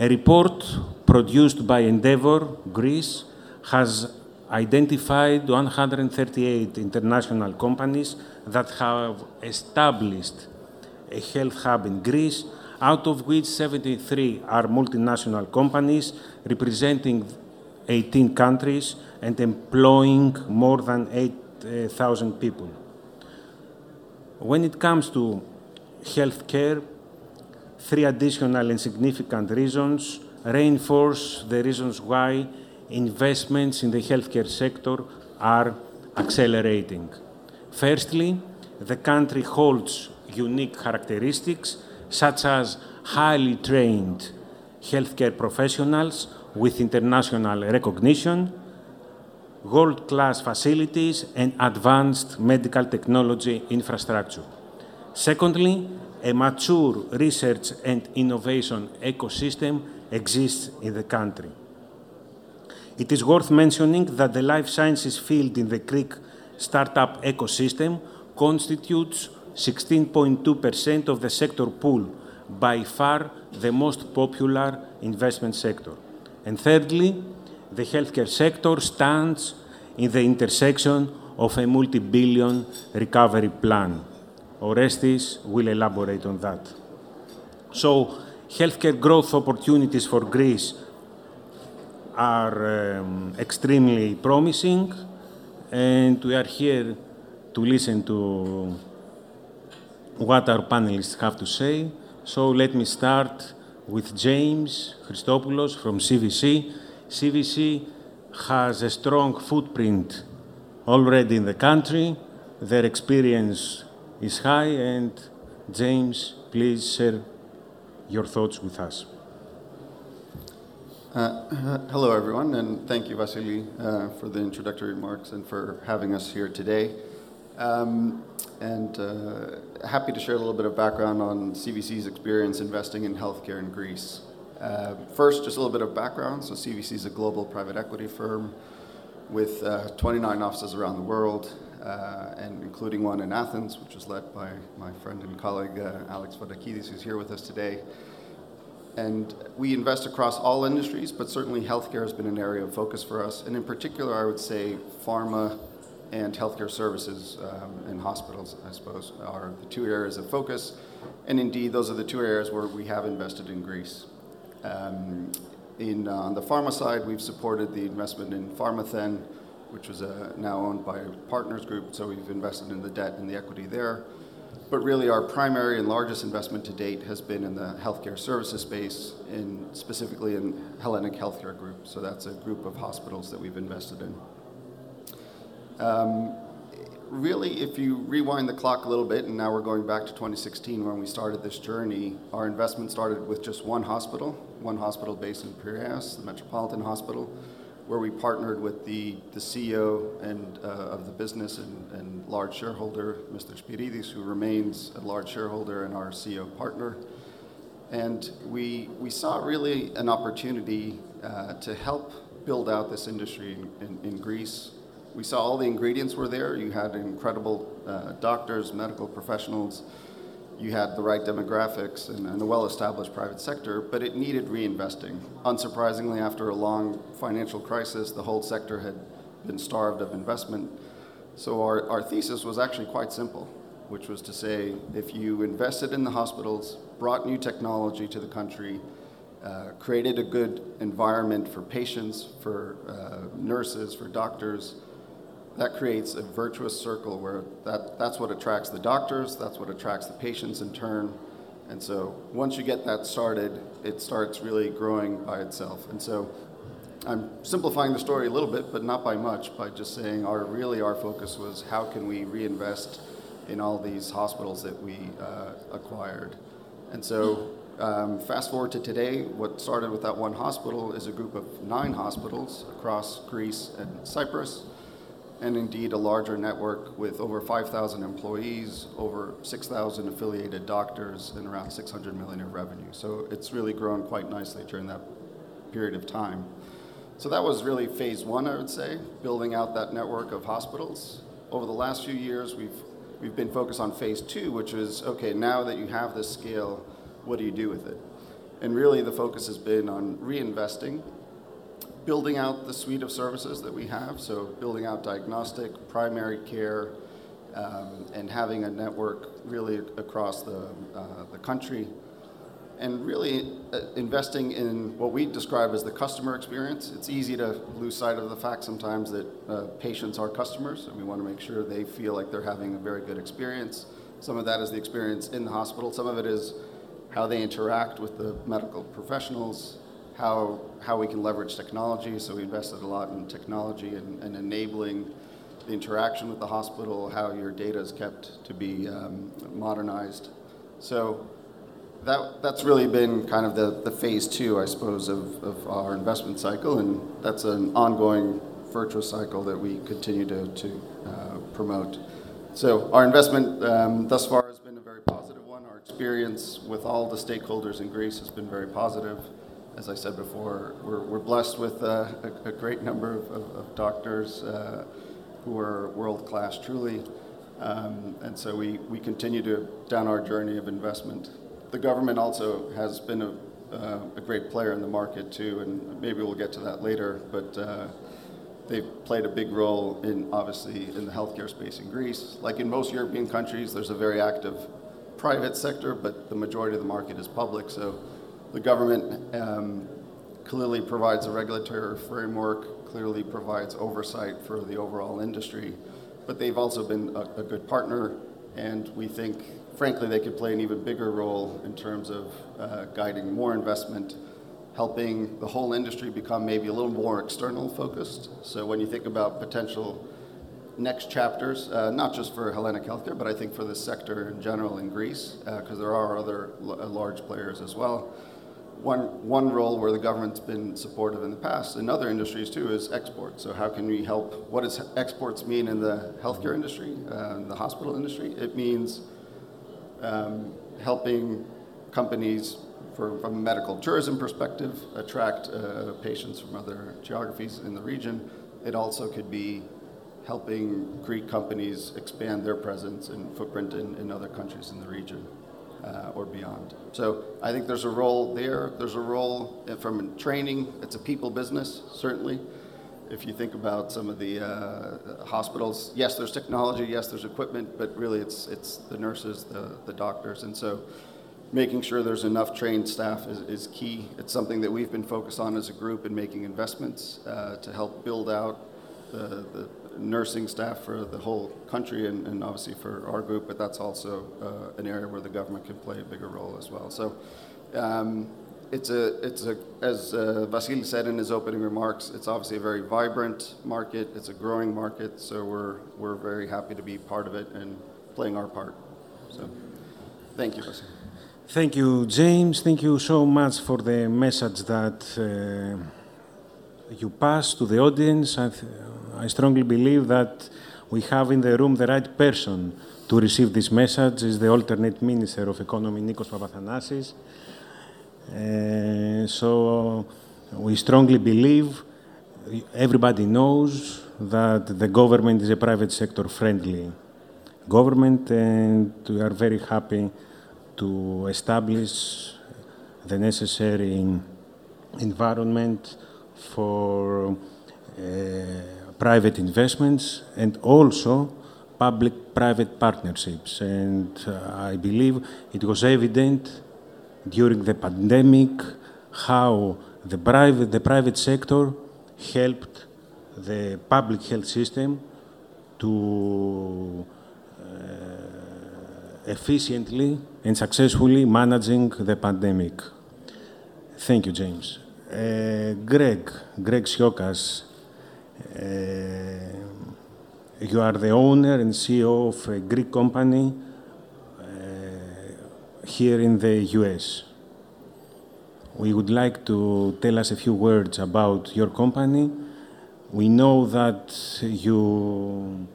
A report produced by Endeavor Greece has identified 138 international companies that have established a health hub in Greece, out of which 73 are multinational companies representing 18 countries and employing more than 8,000 people. When it comes to healthcare, three additional and significant reasons reinforce the reasons why investments in the healthcare sector are accelerating. Firstly, the country holds unique characteristics, such as highly trained healthcare professionals with international recognition, world-class facilities, and advanced medical technology infrastructure. Secondly, a mature research and innovation ecosystem exists in the country. It is worth mentioning that the life sciences field in the Greek startup ecosystem constitutes 16.2% of the sector pool, by far the most popular investment sector. And thirdly, the healthcare sector stands in the intersection of a multi-billion recovery plan. Orestis will elaborate on that. So, healthcare growth opportunities for Greece are um, extremely promising, and we are here to listen to what our panelists have to say. So, let me start with James Christopoulos from CVC. CVC has a strong footprint already in the country. Their experience is high, and James, please share your thoughts with us. Uh, hello, everyone, and thank you, Vasilis, uh, for the introductory remarks and for having us here today. Um, and uh, happy to share a little bit of background on CVC's experience investing in healthcare in Greece. First, just a little bit of background. So, CVC is a global private equity firm with 29 offices around the world, Uh, and including one in Athens, which was led by my friend and colleague, uh, Alex Vodakidis, who's here with us today. And we invest across all industries, but certainly healthcare has been an area of focus for us. And in particular, I would say pharma and healthcare services, um, and hospitals, I suppose, are the two areas of focus. And indeed, those are the two areas where we have invested in Greece. Um, uh, on the pharma side, we've supported the investment in Pharmathen, which is uh, now owned by Partners Group, so we've invested in the debt and the equity there. But really, our primary and largest investment to date has been in the healthcare services space, and specifically in Hellenic Healthcare Group. So that's a group of hospitals that we've invested in. Um, really, if you rewind the clock a little bit, and now we're going back to 2016 when we started this journey, our investment started with just one hospital, one hospital based in Piraeus, the Metropolitan Hospital, where we partnered with the the CEO and uh, of the business and large shareholder, Mr. Spiridis, who remains a large shareholder and our CEO partner. And we we saw really an opportunity uh, to help build out this industry in Greece. We saw all the ingredients were there. You had incredible uh, doctors, medical professionals. You had the right demographics and a well-established private sector, but it needed reinvesting. Unsurprisingly, after a long financial crisis, the whole sector had been starved of investment. So, our our thesis was actually quite simple, which was to say, if you invested in the hospitals, brought new technology to the country, uh, created a good environment for patients, for uh, nurses, for doctors, that creates a virtuous circle where that, that's what attracts the doctors, that's what attracts the patients in turn. And so once you get that started, it starts really growing by itself. And so I'm simplifying the story a little bit, but not by much, by just saying our really our focus was how can we reinvest in all these hospitals that we acquired. And so um, Fast-forward to today, what started with that one hospital is a group of nine hospitals across Greece and Cyprus, and indeed a larger network with over 5,000 employees, over 6,000 affiliated doctors, and around 600 million of revenue. So it's really grown quite nicely during that period of time. So that was really phase one, I would say, building out that network of hospitals. Over the last few years, we've we've been focused on phase two, which is, okay, now that you have this scale, what do you do with it? And really, the focus has been on reinvesting, building out the suite of services that we have, so building out diagnostic, primary care, um, and having a network really across the, uh, the country and really uh, investing in what we describe as the customer experience. It's easy to lose sight of the fact sometimes that uh, patients are customers, and we want to make sure they feel like they're having a very good experience. Some of that is the experience in the hospital, some of it is how they interact with the medical professionals, how, how we can leverage technology. So we invested a lot in technology and, and enabling the interaction with the hospital, how your data is kept to be um, modernized. So that, that's really been kind of the, the phase two, I suppose, of, of our investment cycle, and that's an ongoing virtuous cycle that we continue to, to uh, promote. So our investment um, thus far has been a very positive one. Our experience with all the stakeholders in Greece has been very positive. As I said before, we're, we're blessed with uh, a, a, great number of, of, of doctors uh, who are world class, truly. Um, and so we, we continue to down our journey of investment the government also has been a, uh, a, great player in the market too, and maybe we'll get to that later. But uh, they've played a big role in obviously in the healthcare space in Greece. Like in most European countries, there's a very active private sector, but the majority of the market is public. So the government um, clearly provides a regulatory framework, clearly provides oversight for the overall industry. But they've also been a, a good partner, and we think frankly, they could play an even bigger role in terms of uh, guiding more investment, helping the whole industry become maybe a little more external focused. So when you think about potential next chapters, uh, not just for Hellenic Healthcare, but I think for the sector in general in Greece, because uh, there are other l- large players as well. One, one role where the government's been supportive in the past, in other industries too, is export. So how can we help? What does exports mean in the healthcare industry, uh, the hospital industry? It means um, helping companies for, from a medical tourism perspective attract uh, patients from other geographies in the region. It also could be helping Greek companies expand their presence and footprint in, in other countries in the region uh, or beyond. So I think there's a role there. There's a role from training. It's a people business, certainly if you think about some of the uh, hospitals, yes, there's technology, yes, there's equipment, but really it's it's the nurses, the, the doctors, and so making sure there's enough trained staff is, is key. It's something that we've been focused on as a group in making investments uh, to help build out the, the, nursing staff for the whole country and, and obviously for our group, but that's also uh, an area where the government can play a bigger role as well. So. Um, it's a, it's a, as uh, Vasily said in his opening remarks, it's obviously a very vibrant market. It's a growing market, so we're, we're very happy to be part of it and playing our part. So, thank you, Vasily. Thank you, James. Thank you so much for the message that uh, you passed to the audience. I, I strongly believe that we have in the room the right person to receive this message. Is the alternate Minister of Economy, Nikos Papathanasis. Uh, so we strongly believe, everybody knows that the government is a private sector friendly government and we are very happy to establish the necessary environment for uh, private investments and also public-private partnerships. And uh, I believe it was evident during the pandemic, how the private, the private sector helped the public health system to uh, efficiently and successfully managing the pandemic. Thank you, James. Uh, Greg, Greg Siokas, you are the owner and CEO of a Greek company here in the US. We would like to tell us a few words about your company. We know that you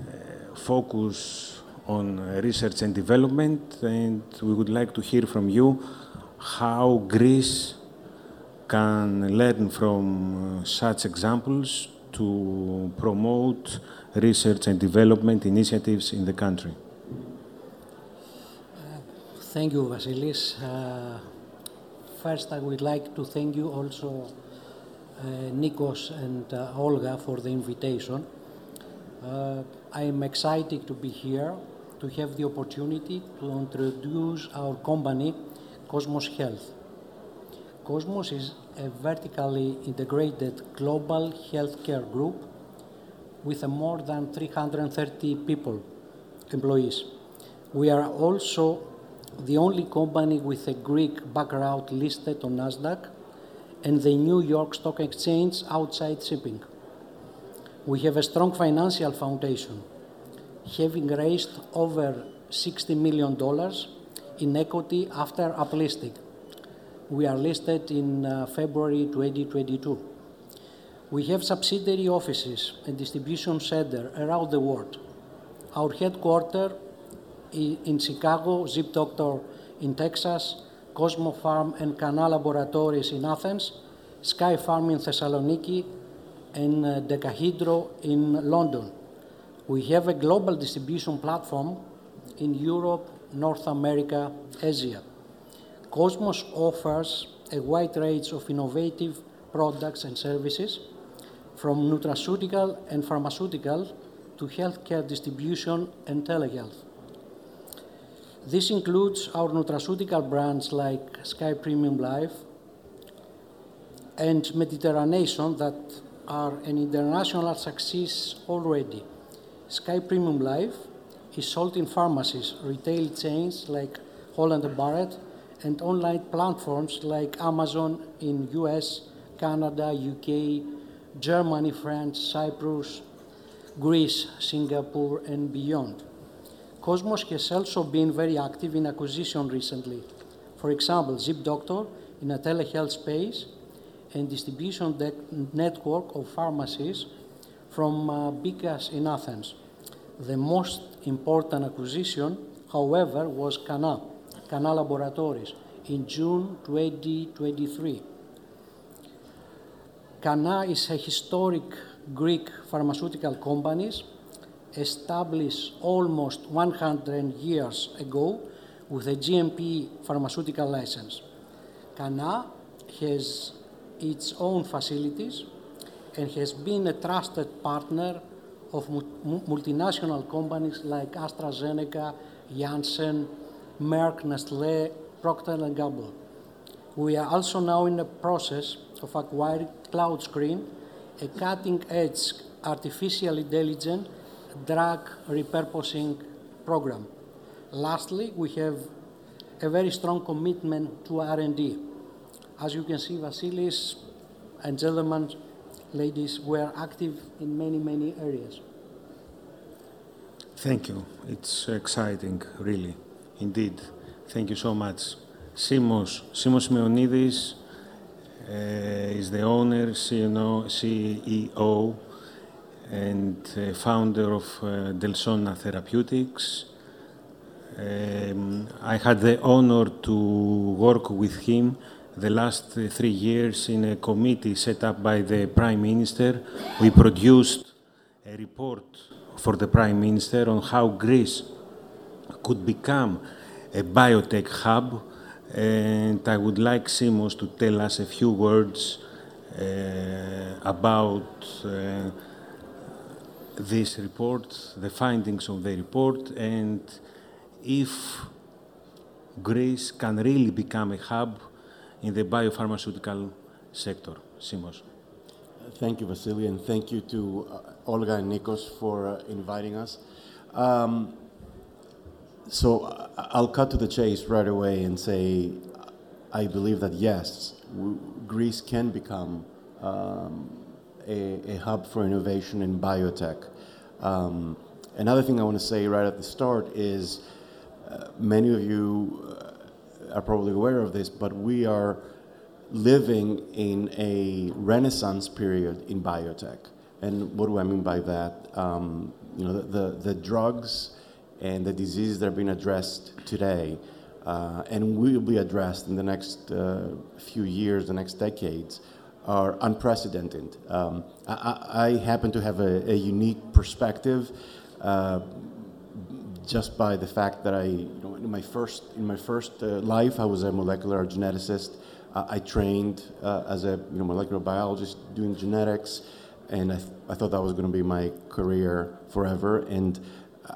uh, focus on research and development, and we would like to hear from you how Greece can learn from uh, such examples to promote research and development initiatives in the country. Thank you, Vasilis. Uh, first, I would like to thank you also, uh, Nikos and uh, Olga, for the invitation. Uh, I am excited to be here to have the opportunity to introduce our company, Cosmos Health. Cosmos is a vertically integrated global healthcare group with more than 330 people, employees. We are also the only company with a Greek background listed on Nasdaq and the New York Stock Exchange outside shipping. We have a strong financial foundation, having raised over $60 million in equity after uplisting. We are listed in uh, February 2022. We have subsidiary offices and distribution center around the world. Our headquarters in Chicago, Zip Doctor in Texas, Cosmofarm and Cana Laboratories in Athens, SkyPharm in Thessaloniki, and uh, Decahedron in London. We have a global distribution platform in Europe, North America, Asia. Cosmos offers a wide range of innovative products and services, from nutraceutical and pharmaceutical to healthcare distribution and telehealth. This includes our nutraceutical brands like Sky Premium Life and Mediterranation that are an international success already. Sky Premium Life is sold in pharmacies, retail chains like Holland & Barrett, and online platforms like Amazon in US, Canada, UK, Germany, France, Cyprus, Greece, Singapore, and beyond. Cosmos has also been very active in acquisition recently. For example, Zip Doctor in a telehealth space and distribution network of pharmacies from uh, in Athens. The most important acquisition, however, was Cana, Cana Laboratories, in June 2023. Cana is a historic Greek pharmaceutical company established almost 100 years ago with a GMP pharmaceutical license. Cana has its own facilities and has been a trusted partner of multinational companies like AstraZeneca, Janssen, Merck, Nestle, Procter & Gamble. We are also now in the process of acquiring CloudScreen, a cutting-edge artificial intelligence drug repurposing program. Lastly, we have a very strong commitment to R&D. As you can see, Vasilis and gentlemen, ladies, were active in many, many areas. Thank you. It's exciting, really, indeed. Thank you so much. Simos, Simos Simeonidis uh, is the owner, CEO, CEO and uh, founder of uh, Delsona Therapeutics. Um, I had the honor to work with him the last three years in a committee set up by the Prime Minister. We produced a report for the Prime Minister on how Greece could become a biotech hub. And I would like Simos to tell us a few words uh, about uh, this report, the findings of the report, and if Greece can really become a hub in the biopharmaceutical sector. Simos. Thank you, Vasily, and thank you to uh, Olga and Nikos for uh, inviting us. Um, so uh, I'll cut to the chase right away and say I believe that yes, Greece can become um, a, a, hub for innovation in biotech. Um, another thing I want to say right at the start is uh, many of you are probably aware of this, but we are living in a renaissance period in biotech. And what do I mean by that? Um, you know, the, the, the, drugs and the diseases that are being addressed today uh, and will be addressed in the next uh, few years, the next decades, are unprecedented. Um, I, I, happen to have a, a unique perspective uh, just by the fact that I, you know, in my first in my first uh, life, I was a molecular geneticist. Uh, I trained uh, as a you know, molecular biologist doing genetics, and I, th- I thought that was going to be my career forever. And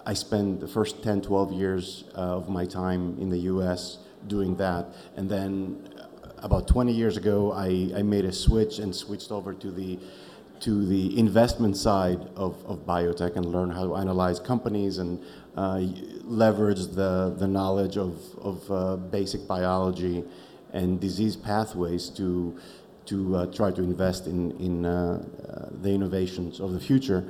I spent the first 10, 12 years uh, of my time in the US doing that. And then uh, about 20 years ago, I, I made a switch and switched over to the to the investment side of, of biotech and learn how to analyze companies and uh, leverage the, the knowledge of, of uh, basic biology and disease pathways to, to uh, try to invest in, in uh, the innovations of the future.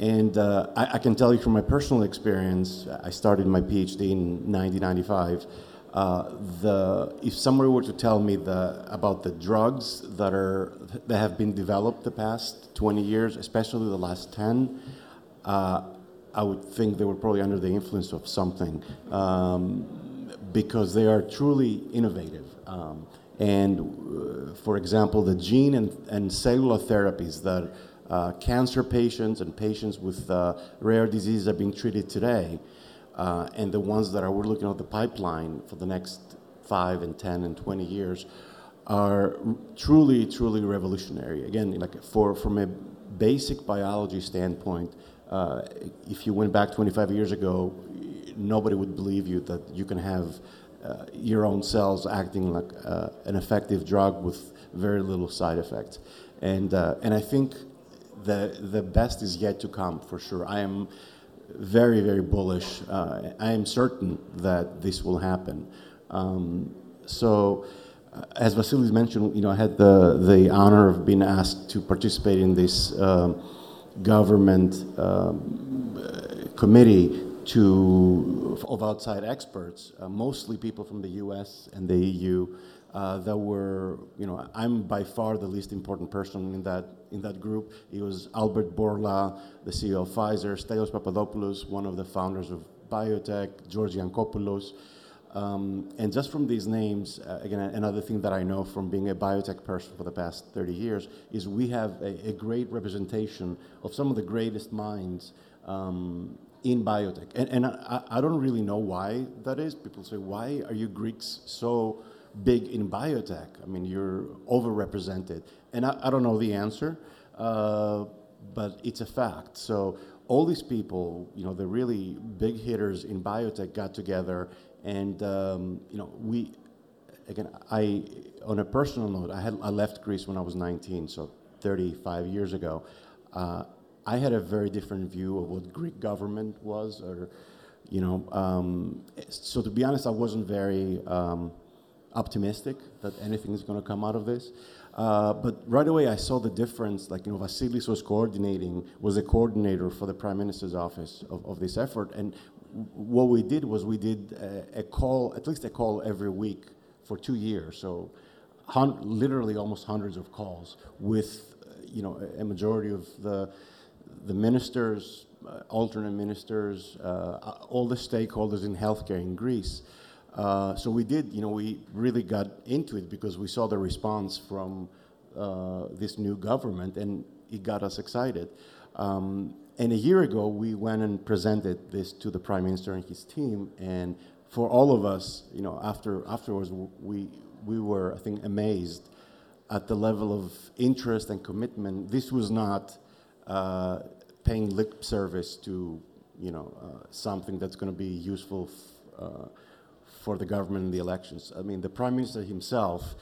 And uh, I, I, can tell you from my personal experience, I started my PhD in 1995. Uh, the, if somebody were to tell me the, about the drugs that, are, that have been developed the past 20 years, especially the last 10, uh, I would think they were probably under the influence of something um, because they are truly innovative. Um, and uh, for example, the gene and, and cellular therapies that uh, cancer patients and patients with uh, rare diseases are being treated today uh, and the ones that are we're looking at the pipeline for the next five and 10 and 20 years are truly, truly revolutionary. Again, like for, from a basic biology standpoint, uh, if you went back 25 years ago, nobody would believe you that you can have uh, your own cells acting like uh, an effective drug with very little side effects. And, uh, and I think the, the best is yet to come for sure. I am very, very bullish. Uh, I am certain that this will happen. Um, so, uh, as Vasilis mentioned, you know, I had the, the honor of being asked to participate in this um, government um, committee to, of outside experts, uh, mostly people from the U.S. and the EU, uh, that were, you know, I'm by far the least important person in that in that group. It was Albert Bourla, the CEO of Pfizer, Stelios Papadopoulos, one of the founders of biotech, George Yancopoulos. Um, and just from these names, uh, again, another thing that I know from being a biotech person for the past 30 years is we have a, a great representation of some of the greatest minds um, in biotech. And, and I, I, don't really know why that is. People say, why are you Greeks so big in biotech? I mean, you're overrepresented. And I, I don't know the answer, uh, but it's a fact. So all these people, you know, the really big hitters in biotech got together, and um, you know, we again, I on a personal note, I had I left Greece when I was 19, so 35 years ago. Uh, I had a very different view of what Greek government was, or you know, um, so to be honest, I wasn't very um, optimistic that anything is going to come out of this. Uh, but right away, I saw the difference. Like, you know, Vasilis was coordinating, was a coordinator for the Prime Minister's office of, of this effort. And what we did was we did a, a, call, at least a call every week for two years. So, hun- literally almost hundreds of calls with, you know, a, a majority of the, the ministers, uh, alternate ministers, uh, all the stakeholders in healthcare in Greece. Uh, so we did, you know, we really got into it because we saw the response from uh, this new government and it got us excited. Um, and a year ago, we went and presented this to the prime minister and his team. And for all of us, you know, after afterwards, we we were, I think, amazed at the level of interest and commitment. This was not uh, paying lip service to, you know, uh, something that's going to be useful. F- uh, for the government in the elections. I mean, the prime minister himself,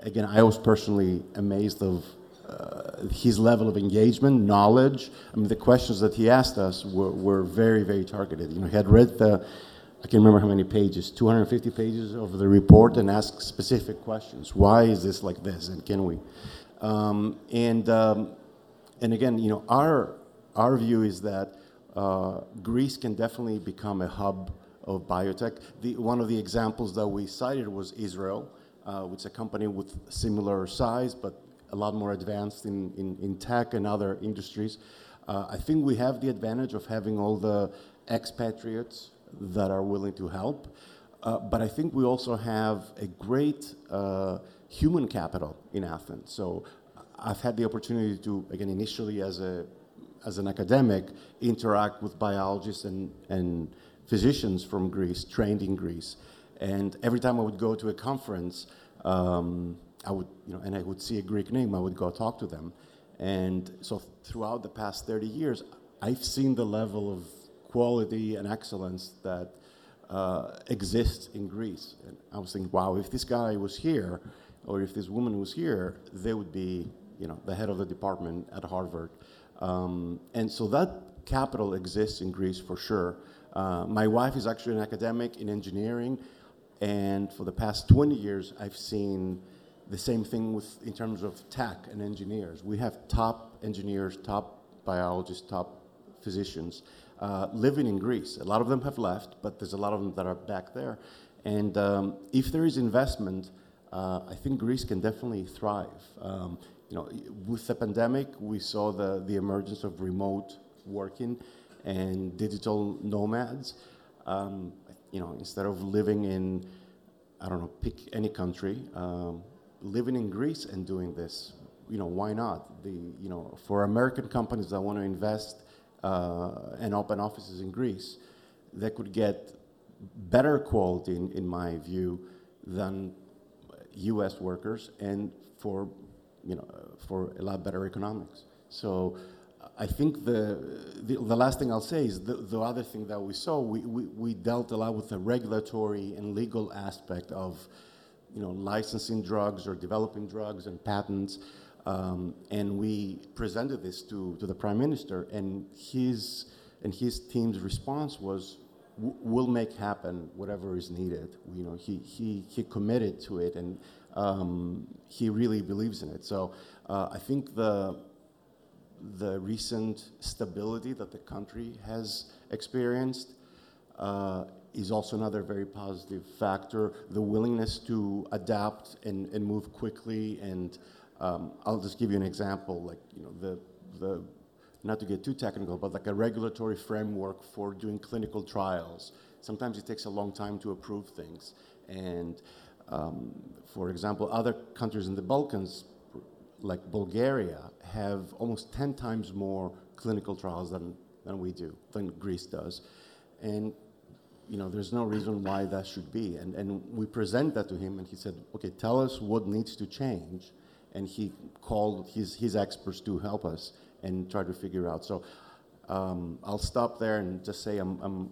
again, I was personally amazed of uh, his level of engagement, knowledge. I mean, the questions that he asked us were, were very, very targeted. You know, he had read the, I can't remember how many pages, 250 pages of the report and asked specific questions. Why is this like this, and can we? Um, and um, and again, you know, our our view is that uh, Greece can definitely become a hub of biotech. The, one of the examples that we cited was Israel, uh, which is a company with similar size but a lot more advanced in, in, in tech and other industries. Uh, I think we have the advantage of having all the expatriates that are willing to help. Uh, but I think we also have a great uh, human capital in Athens. So I've had the opportunity to, again, initially as a as an academic, interact with biologists and, and physicians from Greece, trained in Greece. And every time I would go to a conference, um, I would, you know, and I would see a Greek name, I would go talk to them. And so throughout the past 30 years, I've seen the level of quality and excellence that uh, exists in Greece. And I was thinking, wow, if this guy was here, or if this woman was here, they would be, you know, the head of the department at Harvard. Um, and so that capital exists in Greece for sure. Uh, my wife is actually an academic in engineering, and for the past 20 years, I've seen the same thing with in terms of tech and engineers. We have top engineers, top biologists, top physicians uh, living in Greece. A lot of them have left, but there's a lot of them that are back there. And um, if there is investment, uh, I think Greece can definitely thrive. Um, you know, with the pandemic, we saw the, the emergence of remote working and digital nomads. Um, you know, instead of living in, I don't know, pick any country, um, living in Greece and doing this, you know, why not? The, you know, for American companies that want to invest uh, and open offices in Greece, they could get better quality, in, in my view, than U.S. workers, and for, you know, for a lot better economics. So I think the, the, the, last thing I'll say is the, the other thing that we saw, we, we, we, dealt a lot with the regulatory and legal aspect of you know, licensing drugs or developing drugs and patents. Um, and we presented this to, to the prime minister, and his, and his team's response was, we'll make happen whatever is needed. You know, he, he, he committed to it, and um, he really believes in it. So uh, I think the, the recent stability that the country has experienced uh, is also another very positive factor. The willingness to adapt and, and move quickly. And um, I'll just give you an example, like you know the the not to get too technical, but like a regulatory framework for doing clinical trials. Sometimes it takes a long time to approve things. And um, for example, other countries in the Balkans like Bulgaria have almost 10 times more clinical trials than, than we do, than Greece does. And you know, there's no reason why that should be. And, and we present that to him, and he said, okay, tell us what needs to change. And he called his, his experts to help us and try to figure out. So um, I'll stop there and just say I'm, I'm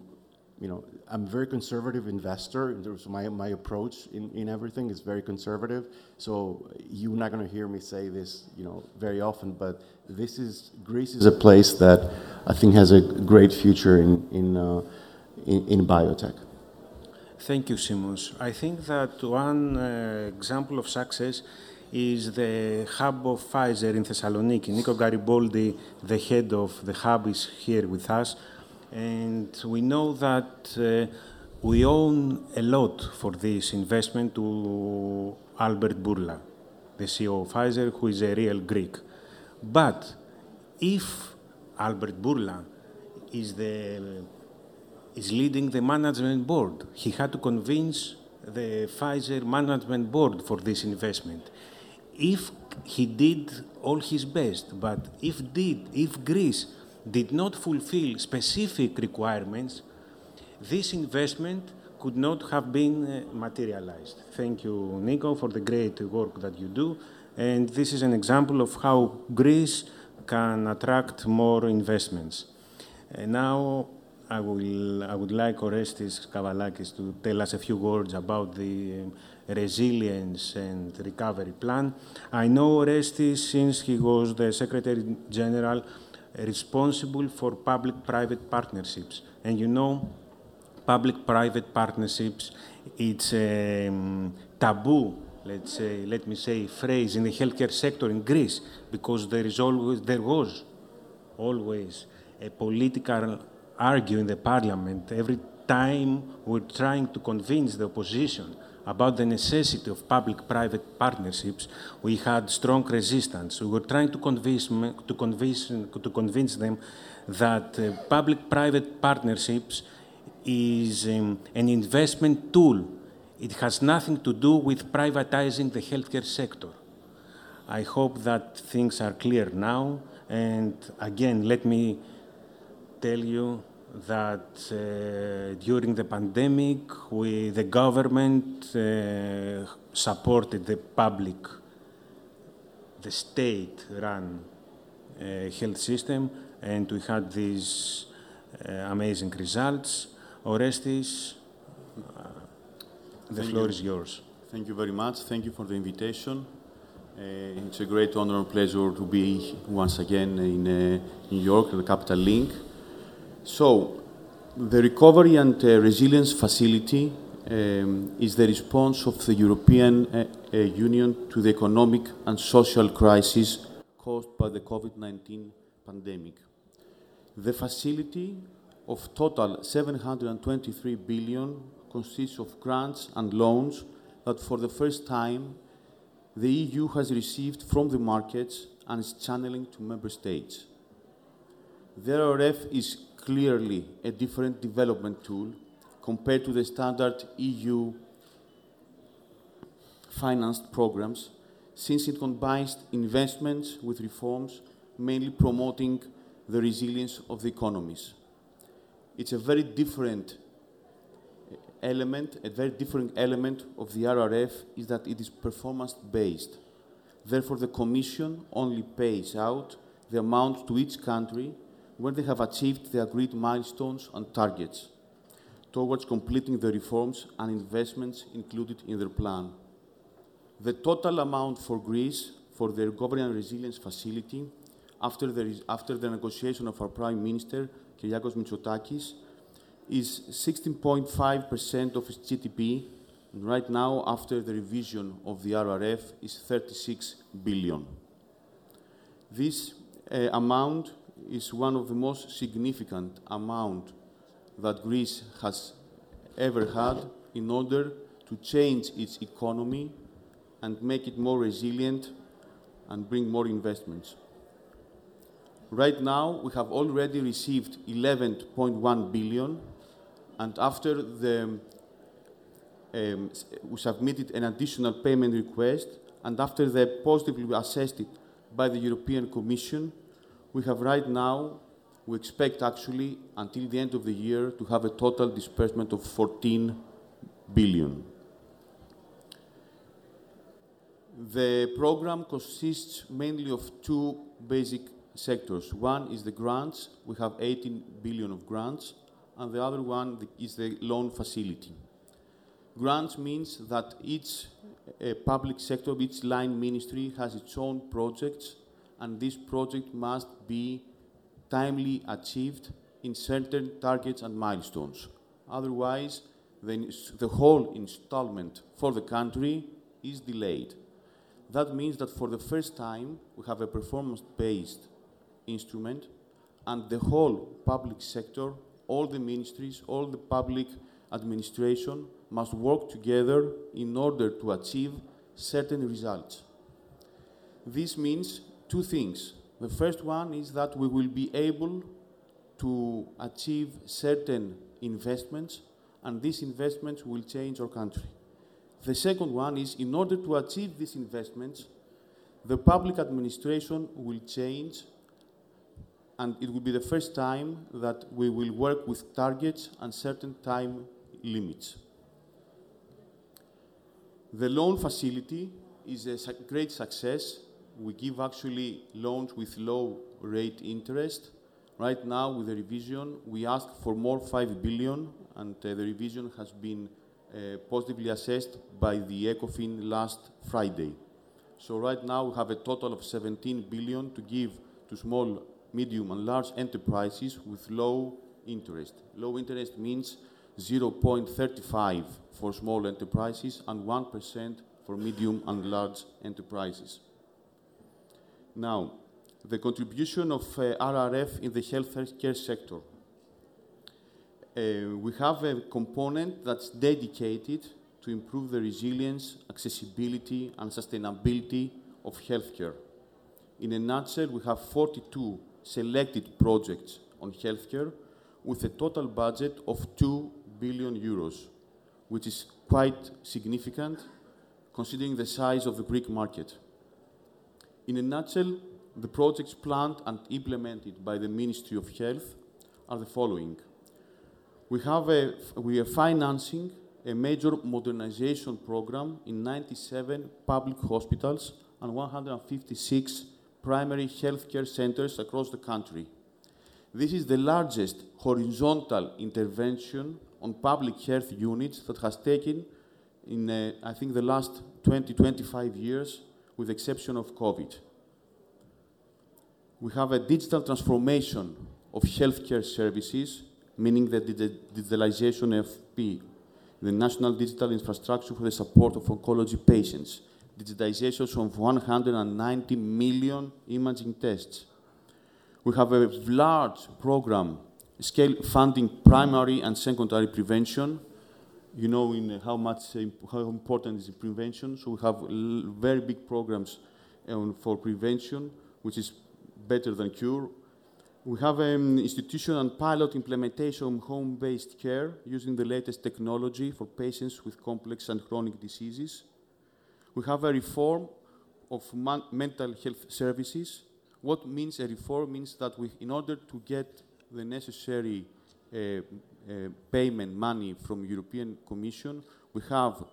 you know, I'm a very conservative investor in terms of my, my approach in, in everything is very conservative. So you're not going to hear me say this, you know, very often, but this is, Greece is a place that I think has a great future in, in, uh, in, in, biotech. Thank you, Simos. I think that one uh, example of success is the hub of Pfizer in Thessaloniki. Nico Garibaldi, the head of the hub, is here with us. And we know that uh, we own a lot for this investment to Albert Bourla, the CEO of Pfizer, who is a real Greek. But if Albert Bourla is, the, is leading the management board, he had to convince the Pfizer management board for this investment. If he did all his best, but if did, if Greece did not fulfill specific requirements, this investment could not have been uh, materialized. Thank you, Nico, for the great work that you do. And this is an example of how Greece can attract more investments. And now I, will, I would like Orestis Kavalakis to tell us a few words about the um, resilience and recovery plan. I know Orestis since he was the Secretary General responsible for public-private partnerships. And you know, public-private partnerships, it's a um, taboo, let's say, let me say, phrase in the healthcare sector in Greece, because there is always, there was always a political argue in the parliament every time we're trying to convince the opposition about the necessity of public-private partnerships, we had strong resistance. We were trying to convince, to convince, to convince them that uh, public-private partnerships is um, an investment tool. It has nothing to do with privatizing the healthcare sector. I hope that things are clear now. And again, let me tell you that uh, during the pandemic, we, the government uh, supported the public, the state-run uh, health system, and we had these uh, amazing results. Orestis, uh, the Thank floor you. is yours. Thank you very much. Thank you for the invitation. Uh, it's a great honor and pleasure to be once again in New York, the capital link. So, the Recovery and uh, Resilience Facility um, is the response of the European uh, uh, Union to the economic and social crisis caused by the COVID 19 pandemic. The facility of total 723 billion consists of grants and loans that for the first time the EU has received from the markets and is channeling to member states. The RRF is clearly a different development tool compared to the standard EU financed programs since it combines investments with reforms, mainly promoting the resilience of the economies. It's a very different element, a very different element of the RRF is that it is performance based. Therefore, the Commission only pays out the amount to each country when they have achieved the agreed milestones and targets towards completing the reforms and investments included in their plan. The total amount for Greece for the Recovery and Resilience Facility, after the, after the negotiation of our Prime Minister, Kyriakos Mitsotakis, is 16.5% of its GDP. And right now, after the revision of the RRF, is 36 billion. This uh, amount is one of the most significant amount that Greece has ever had in order to change its economy and make it more resilient and bring more investments. Right now, we have already received 11.1 billion, and after the, um, we submitted an additional payment request, and after they positively assessed it by the European Commission, we have right now, we expect actually until the end of the year to have a total disbursement of 14 billion. The program consists mainly of two basic sectors. One is the grants. We have 18 billion of grants, and the other one is the loan facility. Grants means that each uh, public sector, each line ministry has its own projects, and this project must be timely achieved in certain targets and milestones. Otherwise, the, the whole installment for the country is delayed. That means that for the first time, we have a performance-based instrument, and the whole public sector, all the ministries, all the public administration must work together in order to achieve certain results. This means two things. The first one is that we will be able to achieve certain investments, and these investments will change our country. The second one is in order to achieve these investments, the public administration will change, and it will be the first time that we will work with targets and certain time limits. The loan facility is a great success. We give actually loans with low rate interest. Right now, with the revision, we ask for more 5 billion, and uh, the revision has been uh, positively assessed by the ECOFIN last Friday. So right now, we have a total of 17 billion to give to small, medium, and large enterprises with low interest. Low interest means 0.35 for small enterprises and 1% for medium and large enterprises. Now, the contribution of uh, RRF in the healthcare sector. Uh, we have a component that's dedicated to improve the resilience, accessibility, and sustainability of healthcare. In a nutshell, we have 42 selected projects on healthcare with a total budget of 2 billion euros, which is quite significant considering the size of the Greek market. In a nutshell, the projects planned and implemented by the Ministry of Health are the following. We, have a, we are financing a major modernization program in 97 public hospitals and 156 primary healthcare centers across the country. This is the largest horizontal intervention on public health units that has taken in, uh, I think, the last 20, 25 years, with the exception of COVID. We have a digital transformation of healthcare services, meaning the digitalization of the National Digital Infrastructure for the Support of Oncology Patients, digitization of 190 million imaging tests. We have a large program scale funding primary and secondary prevention. You know in how much how important is prevention. So we have very big programs um, for prevention, which is better than cure. We have an institution and pilot implementation of home-based care using the latest technology for patients with complex and chronic diseases. We have a reform of mental health services. What means a reform means that we, in order to get the necessary payment money from European Commission, we have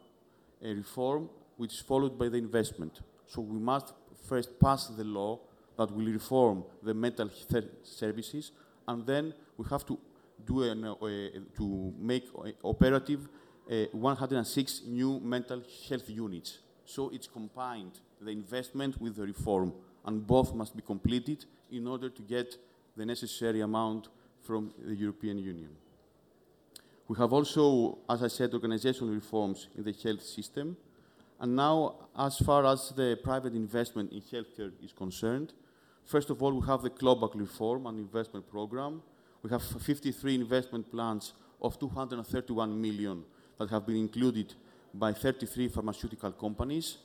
a reform which is followed by the investment. So we must first pass the law that will reform the mental health services, and then we have to do an, uh, to make operative uh, 106 new mental health units. So it's combined, the investment with the reform, and both must be completed in order to get the necessary amount from the European Union. We have also, as I said, organizational reforms in the health system. And now, as far as the private investment in healthcare is concerned, first of all, we have the global reform and investment program. We have 53 investment plans of 231 million that have been included by 33 pharmaceutical companies.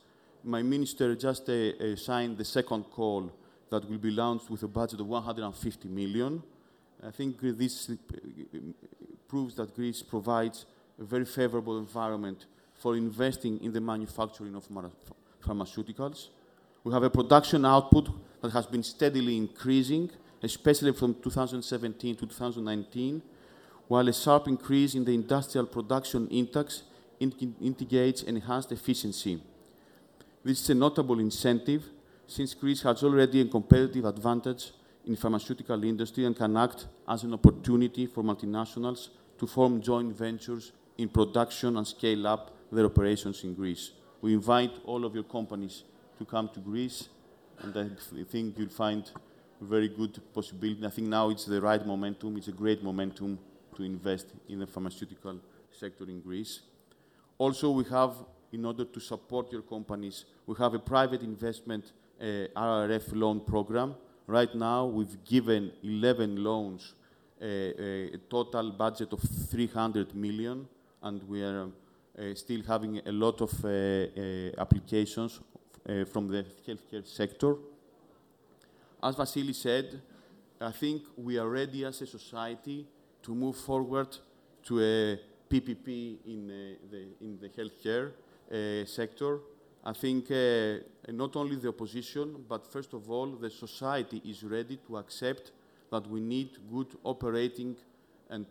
My minister just uh, uh, signed the second call that will be launched with a budget of 150 million. I think this uh, proves that Greece provides a very favorable environment for investing in the manufacturing of pharmaceuticals. We have a production output that has been steadily increasing, especially from 2017 to 2019, while a sharp increase in the industrial production index indicates enhanced efficiency. This is a notable incentive since Greece has already a competitive advantage in the pharmaceutical industry and can act as an opportunity for multinationals to form joint ventures in production and scale up their operations in Greece. We invite all of your companies to come to Greece, and I think you'll find very good possibility. I think now it's the right momentum, it's a great momentum to invest in the pharmaceutical sector in Greece. Also, we have, in order to support your companies, we have a private investment uh, RRF loan program. Right now, we've given 11 loans, uh, uh, a total budget of 300 million, and we are uh, still having a lot of applications from the healthcare sector. As Vasily said, I think we are ready as a society to move forward to a PPP in, the, healthcare sector. I think uh, not only the opposition, but first of all, the society is ready to accept that we need good operating and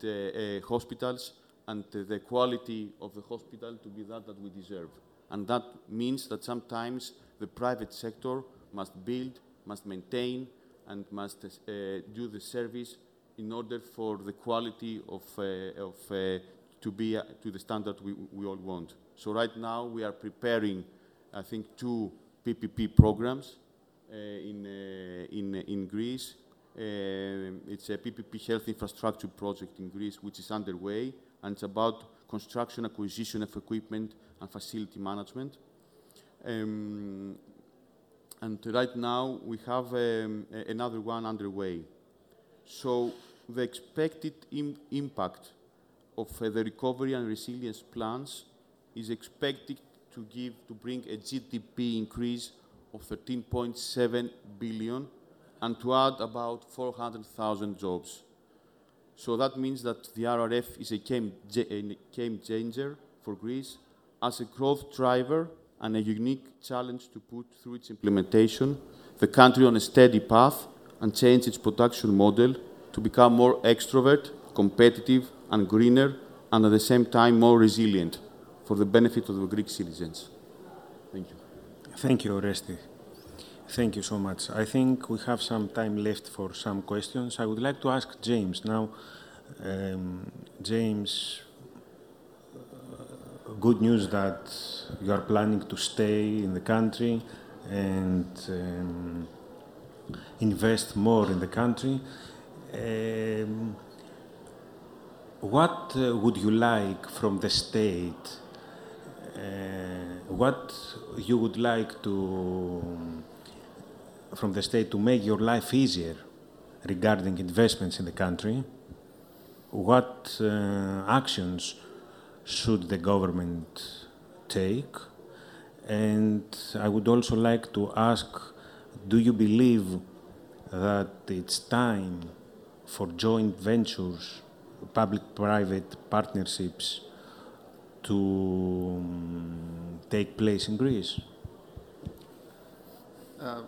hospitals and the quality of the hospital to be that that we deserve. And that means that sometimes the private sector must build, must maintain, and must uh, do the service in order for the quality of, uh, of uh, to be uh, to the standard we, we all want. So right now we are preparing, I think, two PPP programs uh, in, uh, in, in Greece. Uh, it's a PPP health infrastructure project in Greece, which is underway, and it's about construction, acquisition of equipment, and facility management. Um, and right now we have um, another one underway. So the expected Im impact of uh, the recovery and resilience plans is expected to give to bring a GDP increase of 13.7 billion and to add about 400,000 jobs. So that means that the RRF is a game, a game changer for Greece as a growth driver and a unique challenge to put through its implementation the country on a steady path and change its production model to become more extrovert, competitive, and greener, and at the same time more resilient. For the benefit of the Greek citizens. Thank you. Thank you, Oresti. Thank you so much. I think we have some time left for some questions. I would like to ask James now. Um, James, uh, good news that you are planning to stay in the country and um, invest more in the country. Um, what uh, would you like from the state? Uh, what you would like to from the state to make your life easier regarding investments in the country? What uh, actions should the government take? And I would also like to ask do you believe that it's time for joint ventures, public private partnerships to um, take place in Greece? Uh,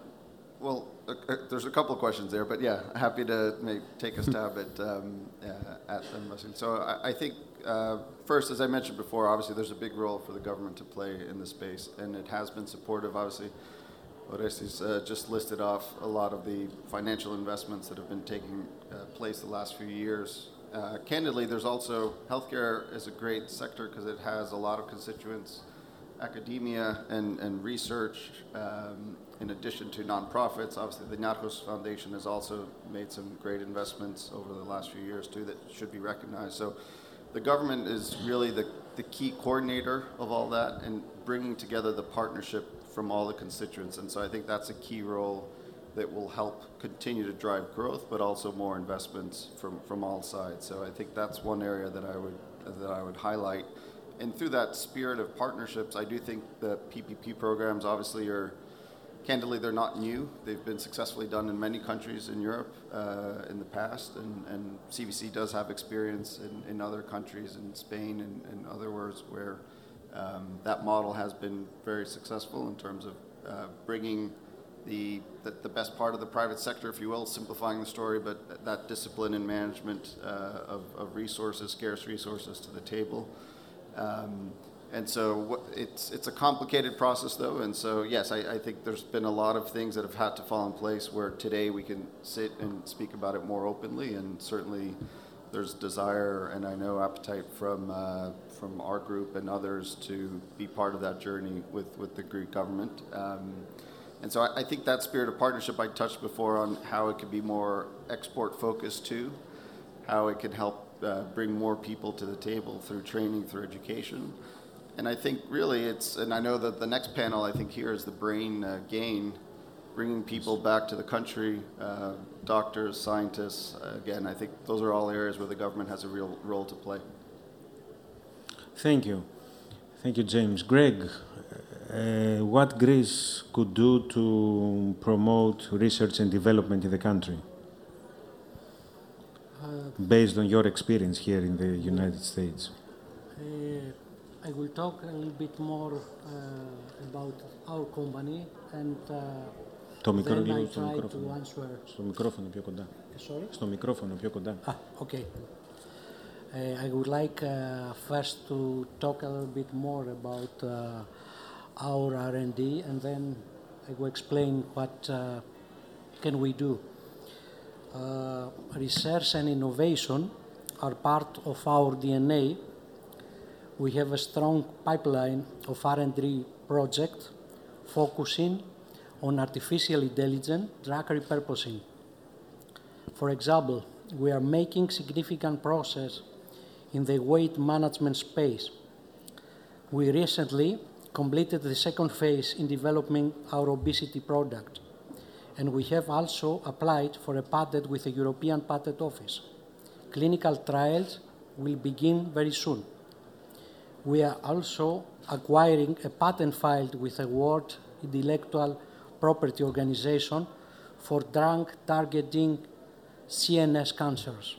well, uh, uh, there's a couple of questions there, but yeah, happy to make, take a stab at, um, uh, at them. So I, I think, uh, first, as I mentioned before, obviously there's a big role for the government to play in this space, and it has been supportive, obviously. Orestis uh, just listed off a lot of the financial investments that have been taking uh, place the last few years. Uh, candidly, there's also healthcare is a great sector because it has a lot of constituents, academia and, and research, um, in addition to nonprofits. Obviously, the Niarchos Foundation has also made some great investments over the last few years too that should be recognized. So the government is really the, the key coordinator of all that and bringing together the partnership from all the constituents. And so I think that's a key role that will help continue to drive growth, but also more investments from, from all sides. So I think that's one area that I would that I would highlight. And through that spirit of partnerships, I do think the PPP programs obviously are candidly they're not new. They've been successfully done in many countries in Europe uh, in the past, and, and CVC does have experience in, in other countries, in Spain and, and other words where um, that model has been very successful in terms of uh, bringing the, the, the, best part of the private sector, if you will, simplifying the story, but that discipline and management uh, of, of, resources, scarce resources to the table. Um, and so it's, it's a complicated process, though. And so, yes, I, I, think there's been a lot of things that have had to fall in place where today we can sit and speak about it more openly. And certainly there's desire and I know appetite from, uh, from our group and others to be part of that journey with, with the Greek government. Um, and so I, I, think that spirit of partnership I touched before on how it could be more export focused too, how it could help uh, bring more people to the table through training, through education. And I think really it's, and I know that the next panel I think here is the brain uh, gain, bringing people back to the country, uh, doctors, scientists. again, I think those are all areas where the government has a real role to play. Thank you. Thank you, James. Greg, uh, what Greece could do to promote research and development in the country? Uh, based on your experience here in the United States? Uh, I will talk a little bit more uh, about our company and uh, το μικρό, λίγο στο μικρόφωνο. Στο μικρόφωνο πιο κοντά. Sorry? Στο μικρόφωνο πιο κοντά. Ah, okay. Uh, I would like uh, first to talk a little bit more about uh, our R&D, and then I will explain what uh, can we do. Uh, research and innovation are part of our DNA. We have a strong pipeline of R&D projects focusing on artificial intelligence drug repurposing. For example, we are making significant progress in the weight management space. We recently completed the second phase in developing our obesity product, and we have also applied for a patent with the European Patent Office. Clinical trials will begin very soon. We are also acquiring a patent filed with the World Intellectual Property Organization for drug targeting CNS cancers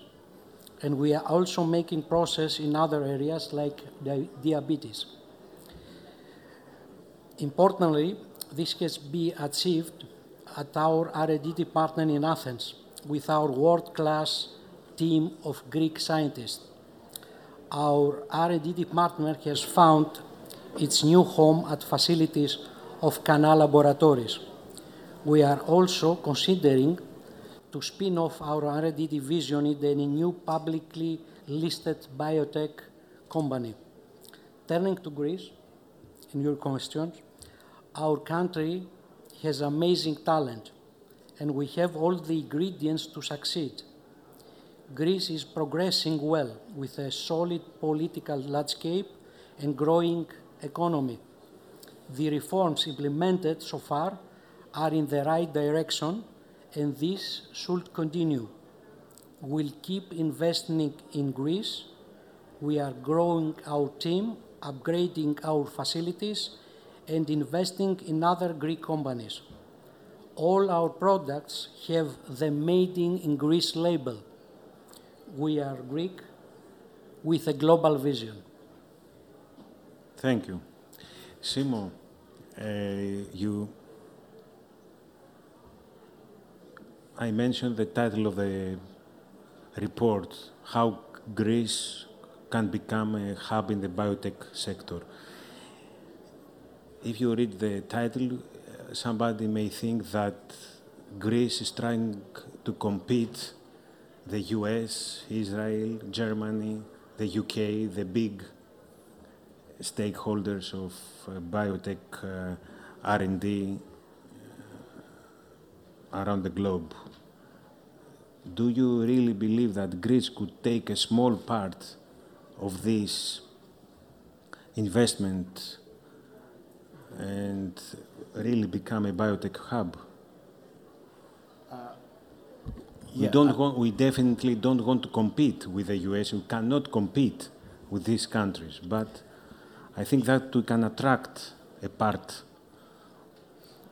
and we are also making progress in other areas like di diabetes. Importantly, this has been achieved at our R&D department in Athens with our world-class team of Greek scientists. Our R&D department has found its new home at facilities of Cana Laboratories. We are also considering to spin off our R&D division in a new publicly listed biotech company. Turning to Greece, in your questions, our country has amazing talent, and we have all the ingredients to succeed. Greece is progressing well with a solid political landscape and growing economy. The reforms implemented so far are in the right direction, and this should continue. We'll keep investing in Greece. We are growing our team, upgrading our facilities, and investing in other Greek companies. All our products have the Made in Greece label. We are Greek with a global vision. Thank you. Simo, uh, you I mentioned the title of the report, How Greece Can Become a Hub in the Biotech Sector. If you read the title, somebody may think that Greece is trying to compete the US, Israel, Germany, the UK, the big stakeholders of uh, biotech uh, R&D uh, around the globe. Do you really believe that Greece could take a small part of this investment and really become a biotech hub? Uh, yeah, we don't want, we definitely don't want to compete with the US. We cannot compete with these countries, but I think that we can attract a part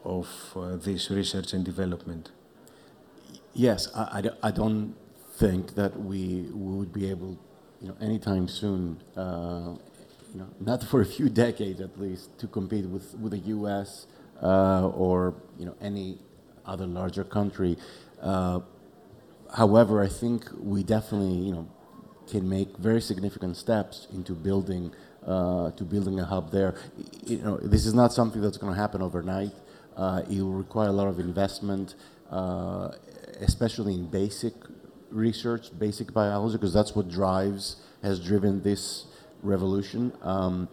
of uh, this research and development. Yes, I, I, don't think that we, we would be able, you know, anytime soon, uh, you know, not for a few decades at least, to compete with, with the U.S. Uh, or you know any other larger country. Uh, however, I think we definitely, you know, can make very significant steps into building uh, to building a hub there. You know, this is not something that's going to happen overnight. Uh, it will require a lot of investment. Uh, especially in basic research, basic biology, because that's what drives, has driven this revolution. Um,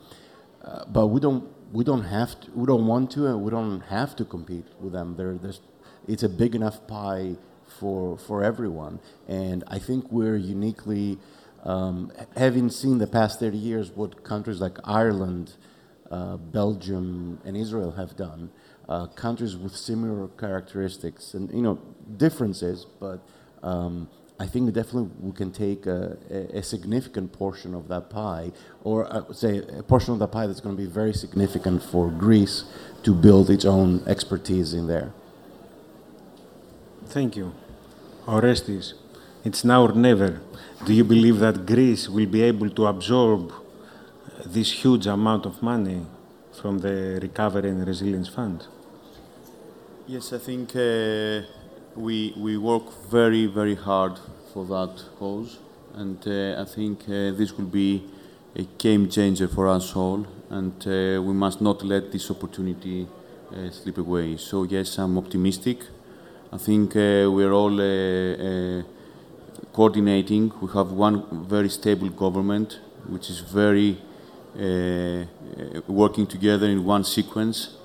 uh, but we don't, we don't have to, we don't want to, and we don't have to compete with them. There, there's, it's a big enough pie for for everyone, and I think we're uniquely, um, having seen the past 30 years what countries like Ireland, uh, Belgium, and Israel have done uh, countries with similar characteristics and you know differences, but um, I think definitely we can take a, a, a, significant portion of that pie, or I would say a portion of the pie that's going to be very significant for Greece to build its own expertise in there. Thank you. Orestis, it's now or never. Do you believe that Greece will be able to absorb this huge amount of money from the Recovery and Resilience Fund? Yes, I think uh, we, we work very, very hard for that cause. And uh, I think uh, this will be a game changer for us all. And uh, we must not let this opportunity uh, slip away. So, yes, I'm optimistic. I think uh, we're all coordinating. We have one very stable government, which is very working together in one sequence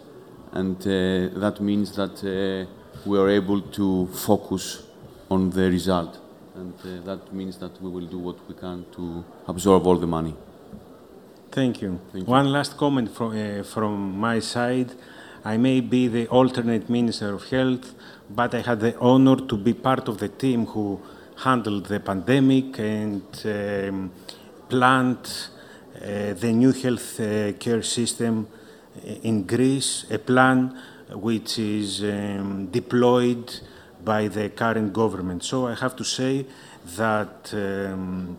and uh, that means that uh, we are able to focus on the result. And uh, that means that we will do what we can to absorb all the money. Thank you. Thank you. One last comment from, uh, from my side. I may be the alternate Minister of Health, but I had the honor to be part of the team who handled the pandemic and um, planned uh, the new health uh, care system in Greece, a plan which is um, deployed by the current government. So I have to say that um,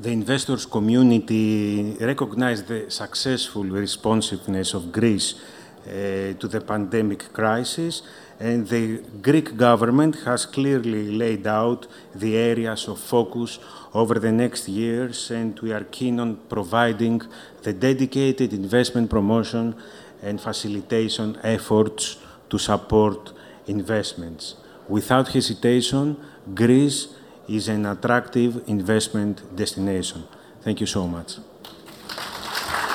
the investors community recognized the successful responsiveness of Greece uh, to the pandemic crisis And the Greek government has clearly laid out the areas of focus over the next years, and we are keen on providing the dedicated investment promotion and facilitation efforts to support investments. Without hesitation, Greece is an attractive investment destination. Thank you so much.